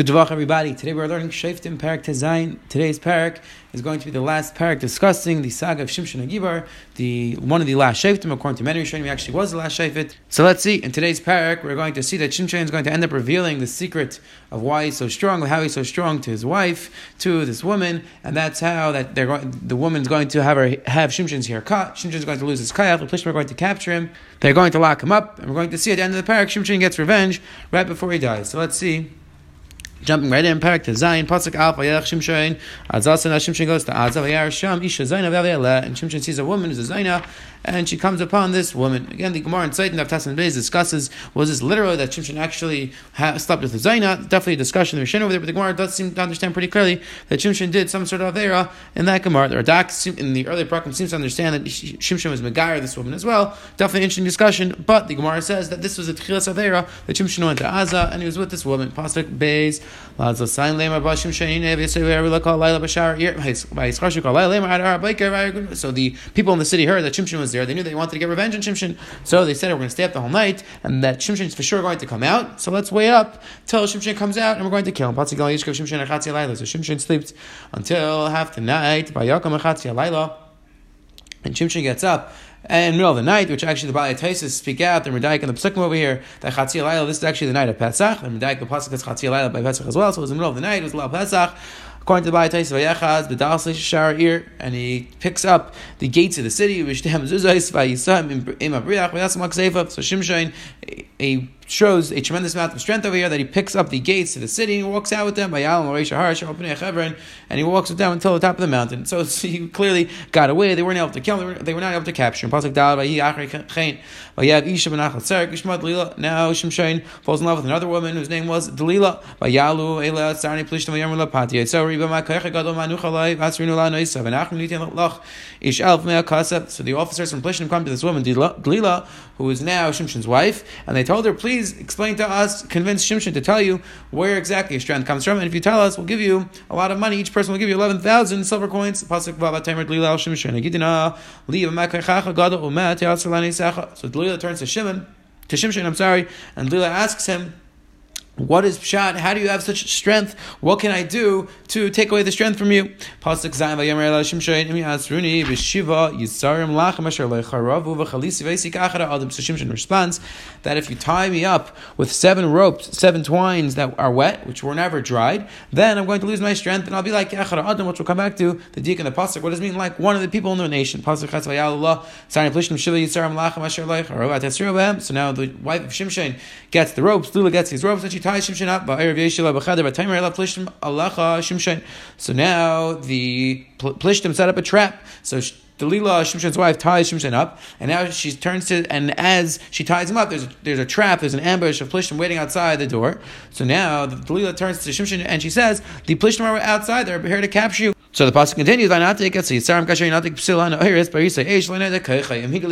Good Javach, everybody. Today we're learning Shaftim Parak Tezayin. Today's parak is going to be the last parak discussing the saga of Shimshon Agibar, the one of the last Shaftim, according to many Rishonim, actually was the last Shafit. So let's see. In today's parak, we're going to see that Shimshon is going to end up revealing the secret of why he's so strong, how he's so strong to his wife, to this woman, and that's how that they're going. The woman's going to have her have Shimshon's hair cut. Shimshon's going to lose his kayach. The Plishtim are going to capture him. They're going to lock him up, and we're going to see at the end of the parak, Shimshon gets revenge right before he dies. So let's see. Jumping right in, Parak to Zayin, Pasuk Alpha, Yelech Shimshon, Azasan, Shimshon goes to Azav, Yar Sham, Isha Zaina, and Shimshon sees a woman who's a Zaina, and she comes upon this woman. Again, the Gemara in Satan of Tassan Beis discusses was this literally that Shimshon actually ha- slept with the Zaina? Definitely a discussion in the Rishin over there, but the Gemara does seem to understand pretty clearly that Shimshon did some sort of Avera in that Gemara. The Radak in the early Prakim seems to understand that Shimshon was Megayer, this woman as well. Definitely interesting discussion, but the Gemara says that this was a Tchilas Avera that Shimshon went to Aza and he was with this woman. Pasuk Beis, Lazo Sain Lemar Ba Shimshon So the people in the city heard that Shimshon was was there. They knew they wanted to get revenge on Shimshon. so they said we're going to stay up the whole night, and that Shimshon is for sure going to come out. So let's wait up till Shimshon comes out, and we're going to kill him. So Shimshon sleeps until half the night. By And Shimshon gets up in the middle of the night, which actually the Bali Taisis speak out, the Medaik and the Psukim over here, that Chatzi Alayla, this is actually the night of Pesach, the Medaik, the Pasuk is Chatzi Alayla by Pesach as well, so it was in the middle of the night, it was Lao Pesach, According to the Baitais Vayachaz, Shar ear, and he picks up the gates of the city, Vishtem Zuzais, Vayisam, Im Abriach, Vayasam So Shimshon, a shows a tremendous amount of strength over here that he picks up the gates to the city and walks out with them by and he walks with them until the top of the mountain. So he clearly got away. They weren't able to kill him. They were not able to capture him. Now Shimshon falls in love with another woman whose name was Delila. So the officers from Plishtim come to this woman, Delila, who is now Shimshon's wife, and they told her, please explain to us, convince Shimshon to tell you where exactly your strength comes from. And if you tell us, we'll give you a lot of money. Each person will give you 11,000 silver coins. So Delila turns to Shimon, to Shimshon, I'm sorry, and Delila asks him, what is pshat? How do you have such strength? What can I do to take away the strength from you? Pasuk. So Shimshon responds that if you tie me up with seven ropes, seven twines that are wet, which were never dried, then I'm going to lose my strength and I'll be like Achara Adam, which we'll come back to the deacon the pasuk. What does it mean? Like one of the people in the nation. So now the wife of Shimshon gets the ropes. Lula gets these ropes and she. So now the Plishtim set up a trap. So Delila, Shimshon's wife, ties Shimshon up, and now she turns to, and as she ties him up, there's there's a trap, there's an ambush of Plishtim waiting outside the door. So now Delila turns to Shimshon and she says, "The Plishtim are outside; they're here to capture you." So the pasuk continues, Immediately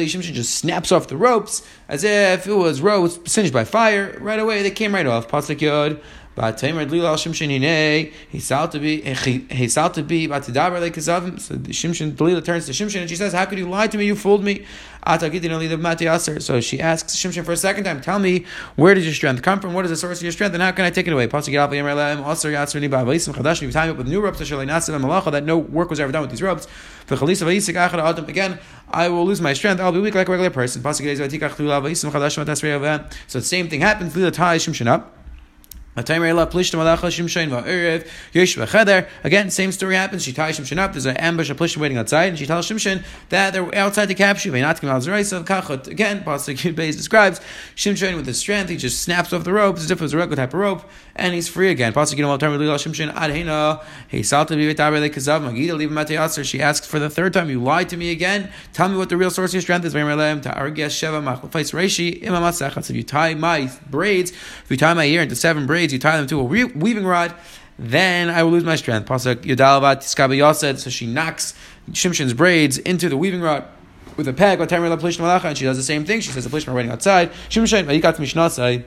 Shimshon just snaps off the ropes as if it was ropes singed by fire. Right away, they came right off. Pasuk Yod. Ba'ataymer Dlila Shimshon Hine, he sought to be, eh, he sought to be, Ba'atidaber like Kazavim. So Shimshon, Dlila turns to Shimshon and she says, How could you lie to me? You fooled me. So she asks Shimshon for a second time, Tell me, where does your strength come from? What is the source of your strength? And how can I take it away? With new ropes, that no work was ever done with these ropes. Again, I will lose my strength. I'll be weak like a regular person. So the same thing happens. Lila ties Shimshon up. Again, same story happens. She ties Shimshon up. There's an ambush of Plishtim waiting outside, and she tells Shimshon that they're outside to capture you. Again, Pasuk Yud Beis describes Shimshon with his strength. He just snaps off the rope as if it was a regular type of rope, and he's free again. Shimshon Adhena. He She asks for the third time, "You lied to me again. Tell me what the real source of your strength is." If you tie my braids, if you tie my ear into seven braids you tie them to a weaving rod, then I will lose my strength. Pasuk Yudalavat Tiskabi so she knocks Shimshon's braids into the weaving rod with a peg, and she does the same thing. She says the Plishtim are waiting outside. Shimshon, Vayikat Mishnasai.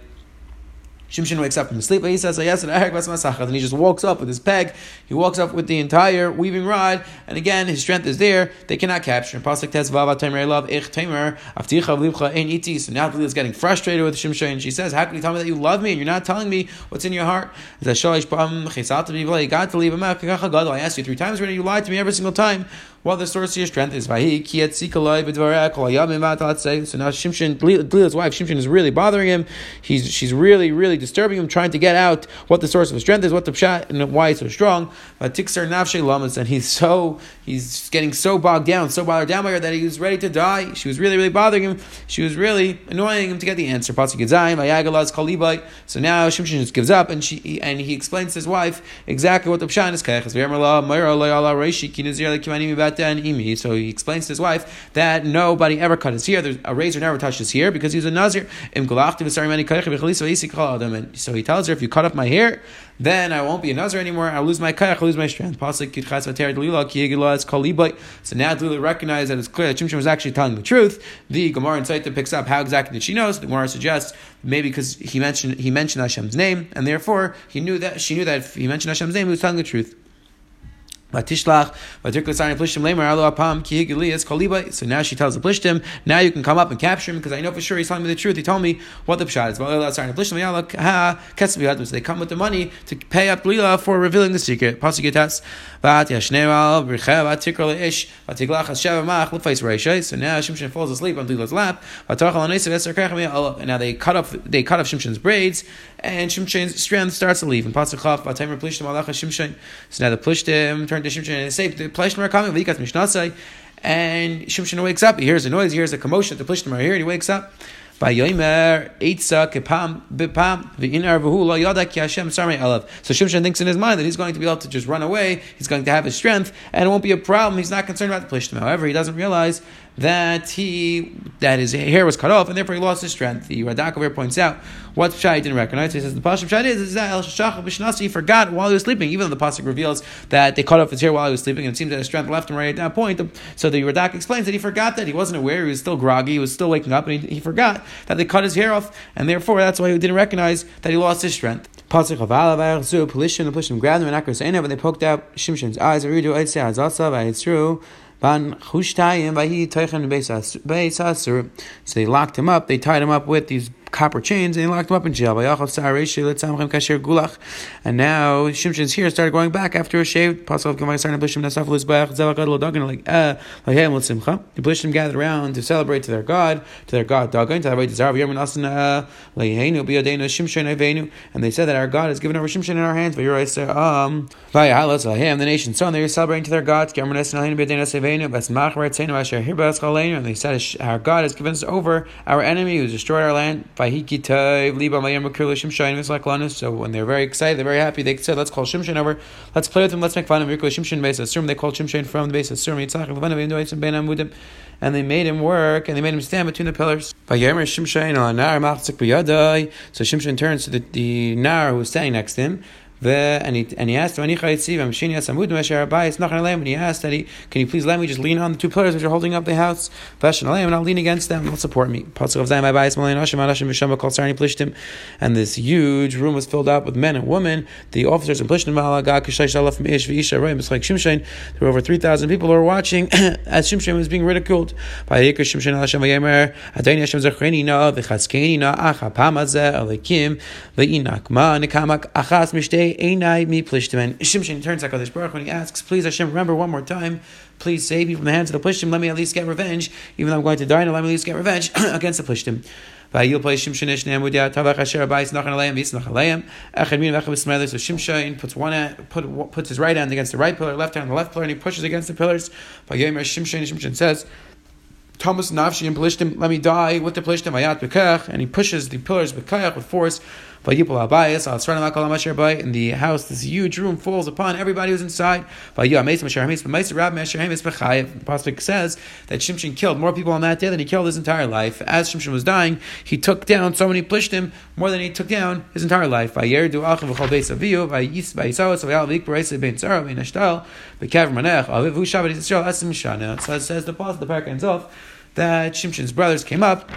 Shimshon wakes up from his sleep, he says, oh, "Yes, and he just walks up with his peg. He walks up with the entire weaving rod, and again, his strength is there. They cannot capture him. Pasuk tes love ich tamer avticha ein iti. So now is getting frustrated with Shimshon, and she says, "How can you tell me that you love me and you're not telling me what's in your heart?" God to leave him. I asked you three times already. You lied to me every single time. Well, the source of your strength is So now Shimshon, Delila's wife, Shimshon is really bothering him. He's she's really, really disturbing him, trying to get out what the source of his strength is, what the pshat and why he's so strong. But Tiksar Nafshe Lamas, and he's so he's getting so bogged down, so bothered down by her that he was ready to die. She was really, really bothering him. She was really annoying him to get the answer. So now Shimshon just gives up and she and he explains to his wife exactly what the pshat is. Imi. So he explains to his wife that nobody ever cut his hair. There's, a razor never touched his hair because he's a nazir. So he tells her, if you cut off my hair, then I won't be a nazir anymore. I'll lose my kayach, I'll lose my strength. So now Delila recognized that it's clear that Shimshon was actually telling the truth. The Gemara in Saita picks up how exactly did she know. So the Gemara suggests maybe because he mentioned he mentioned Hashem's name, and therefore he knew that she knew that if he mentioned Hashem's name, he was telling the truth. So now she tells the Plishtim, now you can come up and capture him because I know for sure he's telling me the truth. He told me what the Pshat is. So they come with the money to pay up Lila for revealing the secret. So now Shimshon falls asleep on Lila's lap. And now they cut off they cut off Shimshon's braids, and Shimshon's strength starts to leave. And. So now the Plishtim Shimshon and say, the coming, Vikas Mishnasai. And Shimshon wakes up, he hears a noise, he hears a commotion, the Plishtim are here, and he wakes up. Vayomer Eitza Kepam Bipam V'inar V'hu Lo Yada Ki Hashem Sarmei Alav. So Shimshon thinks in his mind that he's going to be able to just run away. He's going to have his strength, and it won't be a problem. He's not concerned about the plishtim. However, he doesn't realize that he that his hair was cut off, and therefore he lost his strength. The Radak over here points out what he didn't recognize. He says the Pasuk Pshat is, is that El Shachar B'Shnasi he forgot while he was sleeping, even though the Pasuk reveals that they cut off his hair while he was sleeping, and it seems that his strength left him right at that point. So the Radak explains that he forgot that he wasn't aware, he was still groggy, he was still waking up, and he, he forgot that they cut his hair off, and therefore that's why he didn't recognize that he lost his strength. Pasuk of Alavar, Zu, Polishim, the Polishim grabbed him and Akros Einav, and they poked out Shimshon's eyes, Aridu, Eitzah, Azatzav, true. So they locked him up, they tied him up with these copper chains and he locked him up in jail. And now Shimshon's here started going back after a shaved. Like, uh, the Blishim gathered around to celebrate to their God, to their God Dagon, to to and they said that our God has given over Shimshon in our hands. Um, the nation so and they were celebrating to their God. And they said our God has given us over our enemy who's destroyed our land. So when they're very excited, they're very happy, they said, let's call Shimshon over, let's play with him, let's make fun of him. Shimshon base Asurim, they called Shimshon from the base Asurim, and they made him work, and they made him stand between the pillars. So Shimshon turns to the, the Nar who was standing next to him, and he, and he asked, when he asked that he, can you please let me just lean on the two pillars which are holding up the house? And I'll lean against them, they'll support me. And this huge room was filled up with men and women. The officers and there were over 3,000 people who were watching as Shimshon was being ridiculed. Shimshon turns to Hakadosh Baruch when he asks, "Please Hashem, remember one more time. Please save me from the hands of the plishtim. Let me at least get revenge, even though I'm going to die. Now let me at least get revenge against the plishtim." So Shimshon puts one put, puts his right hand against the right pillar, left hand on the left pillar, and he pushes against the pillars. Shimshon, Shimshon says. Thomas Nafshi and Pelishtim, let me die with the Pelishtim, and he pushes the pillars with with force. In the house, this huge room falls upon everybody who's inside. Pasuk says that Shimshon killed more people on that day than he killed his entire life. As Shimshon was dying, he took down so many plishtim more than he took down his entire life. So it says the the parak ends off that Shimshon's brothers came up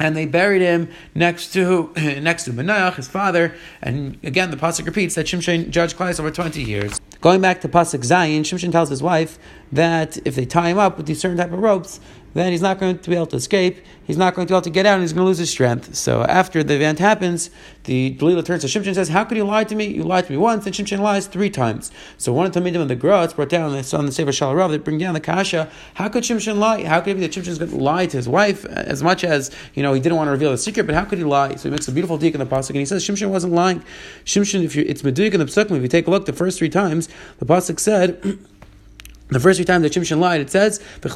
and they buried him next to next to Manoach, his father. And again, the pasuk repeats that Shimshon judged Klais over twenty years. Going back to pasuk Zion, Shimshon tells his wife that if they tie him up with these certain type of ropes, then he's not going to be able to escape. He's not going to be able to get out, and he's going to lose his strength. So after the event happens, the Delilah turns to Shimshon and says, "How could you lie to me? You lied to me once, and Shimshon lies three times." So one of the Talmidim of the Gra, it's brought down on the Sefer Shalarav. They bring down the kasha. How could Shimshon lie? How could it be that Shimshon's going to lie to his wife as much as you know he didn't want to reveal the secret? But how could he lie? So he makes a beautiful deek in the pasuk, and he says Shimshon wasn't lying. Shimshon, if you it's meduik in the psukim, if you take a look, the first three times the pasuk said. The first three times that Shimshon lied, it says, that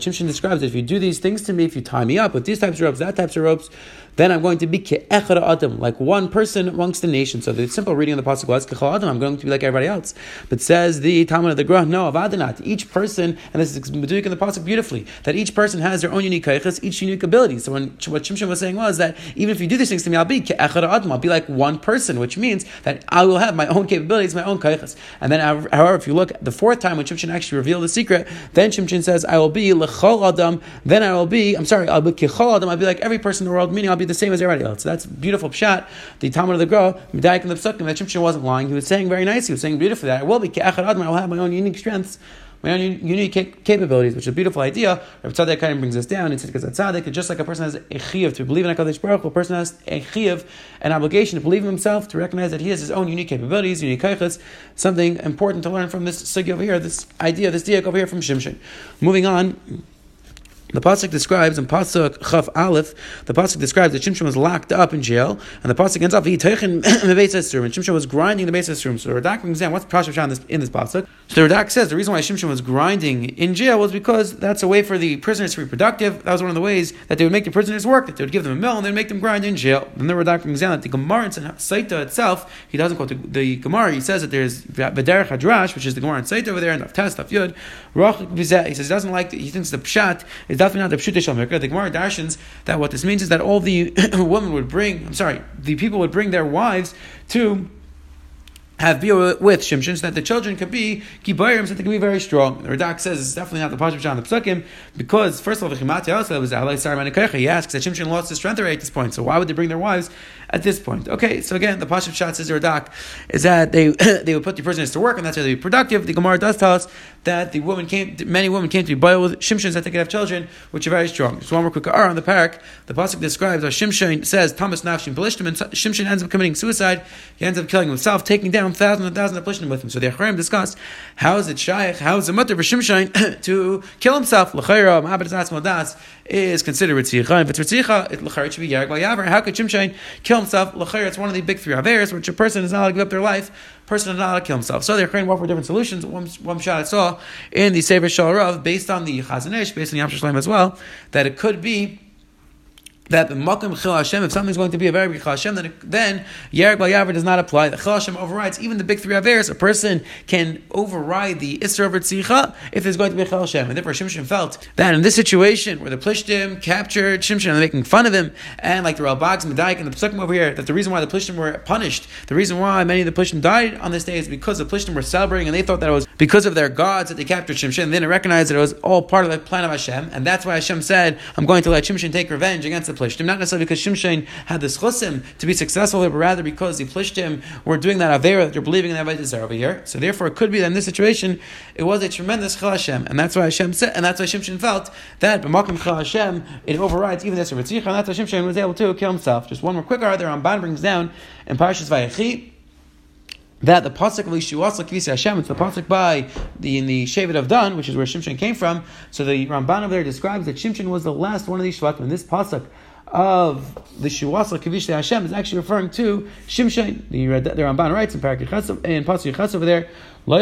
Shimshon describes if you do these things to me, if you tie me up with these types of ropes, that types of ropes, then I'm going to be ke'echad adam, like one person amongst the nation. So the simple reading of the pasuk was kechal adam. I'm going to be like everybody else. But says the Talmid of the Gra, no, avadanat. Each person, and this is doing in the pasuk beautifully, that each person has their own unique kaiches, each unique ability. So when, what Shimshon was saying was that even if you do these things to me, I'll be ke'echad adam. I'll be like one person, which means that I will have my own capabilities, my own kaiches. And then, however, if you look the fourth time when Shimshon actually revealed the secret, then Shimshon says, I will be lechol adam. Then I will be, I'm sorry, I'll be kechol adam. I'll be like every person in the world, meaning I'll be the same as everybody else. So that's beautiful pshat. The Talmid of the Gra, Medaik in the Psukim, that Shimshon wasn't lying. He was saying very nicely. He was saying beautifully that I will be ke'achad adam. I will have my own unique strengths my own unique capabilities, which is a beautiful idea. Rav Tzadok kind of brings us down. Says, because Tzadok, just like a person has a chiyav to believe in HaKadosh Baruch Hu, a person has a chiyav, an obligation to believe in himself, to recognize that he has his own unique capabilities, unique kaichas, something important to learn from this sugi over here, this idea, this diak over here from Shimshon. Moving on, the pasuk describes in pasuk Chaf Aleph, the pasuk describes that Shimshon was locked up in jail, and the pasuk ends up he in the room, and Shimshon was grinding the base room. So the Radak brings down what's the in this in this pasuk. So the Radak says the reason why Shimshon was grinding in jail was because that's a way for the prisoners to be productive. That was one of the ways that they would make the prisoners work. That they would give them a mill and then make them grind in jail. Then the Radak brings down that the Gemara in Saita itself, he doesn't quote the, the Gemara. He says that there's V'derech Hadrash, which is the Gemara in Saita over there, and the Test of Yud. He says he doesn't like. He thinks the pshat is definitely not the pshut Mikra. The Gemara darshans that what this means is that all the women would bring, I'm sorry, the people would bring their wives to have be with Shimshon so that the children could be kibayim, so they can be very strong. The Radak says it's definitely not the Pashup on the Psukim because first of all, the Chimati also was He asks that Shimshon lost his strength already at this point, so why would they bring their wives at this point? Okay, so again, the Pashup Shot says Radak is that they they would put the prisoners to work and that's how they'd be productive. The Gemara does tell us that the woman came, many women came to be boiled with Shimshon so that they could have children, which are very strong. Just one more quick R on the parak. The pasuk describes how Shimshon says Thomas Nafshim Pelishtim, and Shimshon ends up committing suicide. He ends up killing himself, taking down thousands and thousands of Pelishtim with him. So the Acharim discuss how is it shaykh, how is it mutter for Shimshon to kill himself? L'chayra, Ma'abed Modas is considered Ritzicha. If it's Ritzicha, it l'chayra should be Yarek Yaver. How could Shimshon kill himself? It's one of the big three Averes, which a person is not allowed to give up their life person is not allowed to kill himself. So they're creating for different solutions. One, one shot I saw in the Sefer Shalarav, based on the Chazon Ish, based on the Yam as well, that it could be that the Makam Chil Hashem, if something's going to be a very big Chil Hashem, then, then Yerek Bal does not apply. The Chil Hashem overrides even the big three Averes. A person can override the Isra of Ritzicha if there's going to be a Chil Hashem. And therefore Shimshon felt that in this situation where the Plishtim captured Shimshon and making fun of him, and like the Ralbags and the Daik and the Psukim over here, that the reason why the Plishtim were punished, the reason why many of the Plishtim died on this day is because the Plishtim were celebrating and they thought that it was because of their gods that they captured Shimshon. And they didn't recognize that it was all part of the plan of Hashem. And that's why Hashem said, I'm going to let Shimshon take revenge against the Plishtim, not necessarily because Shimshon had the chusim to be successful, but rather because the Plishtim were doing that Avera that they're believing in that Avodah over here. So therefore, it could be that in this situation, it was a tremendous Chal Hashem, and that's why Hashem said, and that's why Shimshon felt that b'makom Chal Hashem it overrides even this Ritzicha, and that's why Shimshon was able to kill himself. Just one more quick there, Ramban brings down in Parashas Vayechi that the pasuk of Lishuasa Kvisi Hashem, it's the pasuk by the in the Shevet of Dan, which is where Shimshon came from. So the Ramban over there describes that Shimshon was the last one of these Shvatim. And this pasuk of the Shuwasa Kavish Hashem is actually referring to Shimshon. The, the Ramban writes in Chasov, in Pasuk Chasov over there, he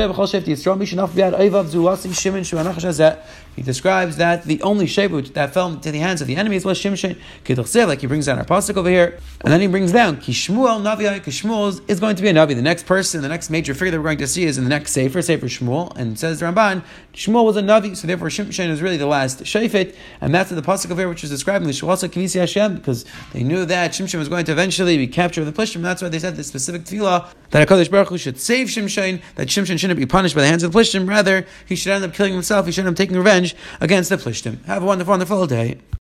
describes that the only shevut that fell into the hands of the enemies was Shimshon. Like he brings down our pasuk over here, and then he brings down Kishmuel Navi. Kishmuel is going to be a Navi. The next person, the next major figure that we're going to see is in the next Sefer, Sefer Shmuel, and says Ramban, Shmuel was a Navi, so therefore Shimshon is really the last Shefet, and that's the pasuk over here, which is describing the Shuasa Kivisi Hashem, because they knew that Shimshon was going to eventually be captured with the Plishtim, that's why they said the specific tefillah that HaKadosh Baruch Hu should save Shimshon, that Shimshon shouldn't be punished by the hands of the Plishtim. Rather, he should end up killing himself. He should end up taking revenge against the Plishtim. Have a wonderful, wonderful day.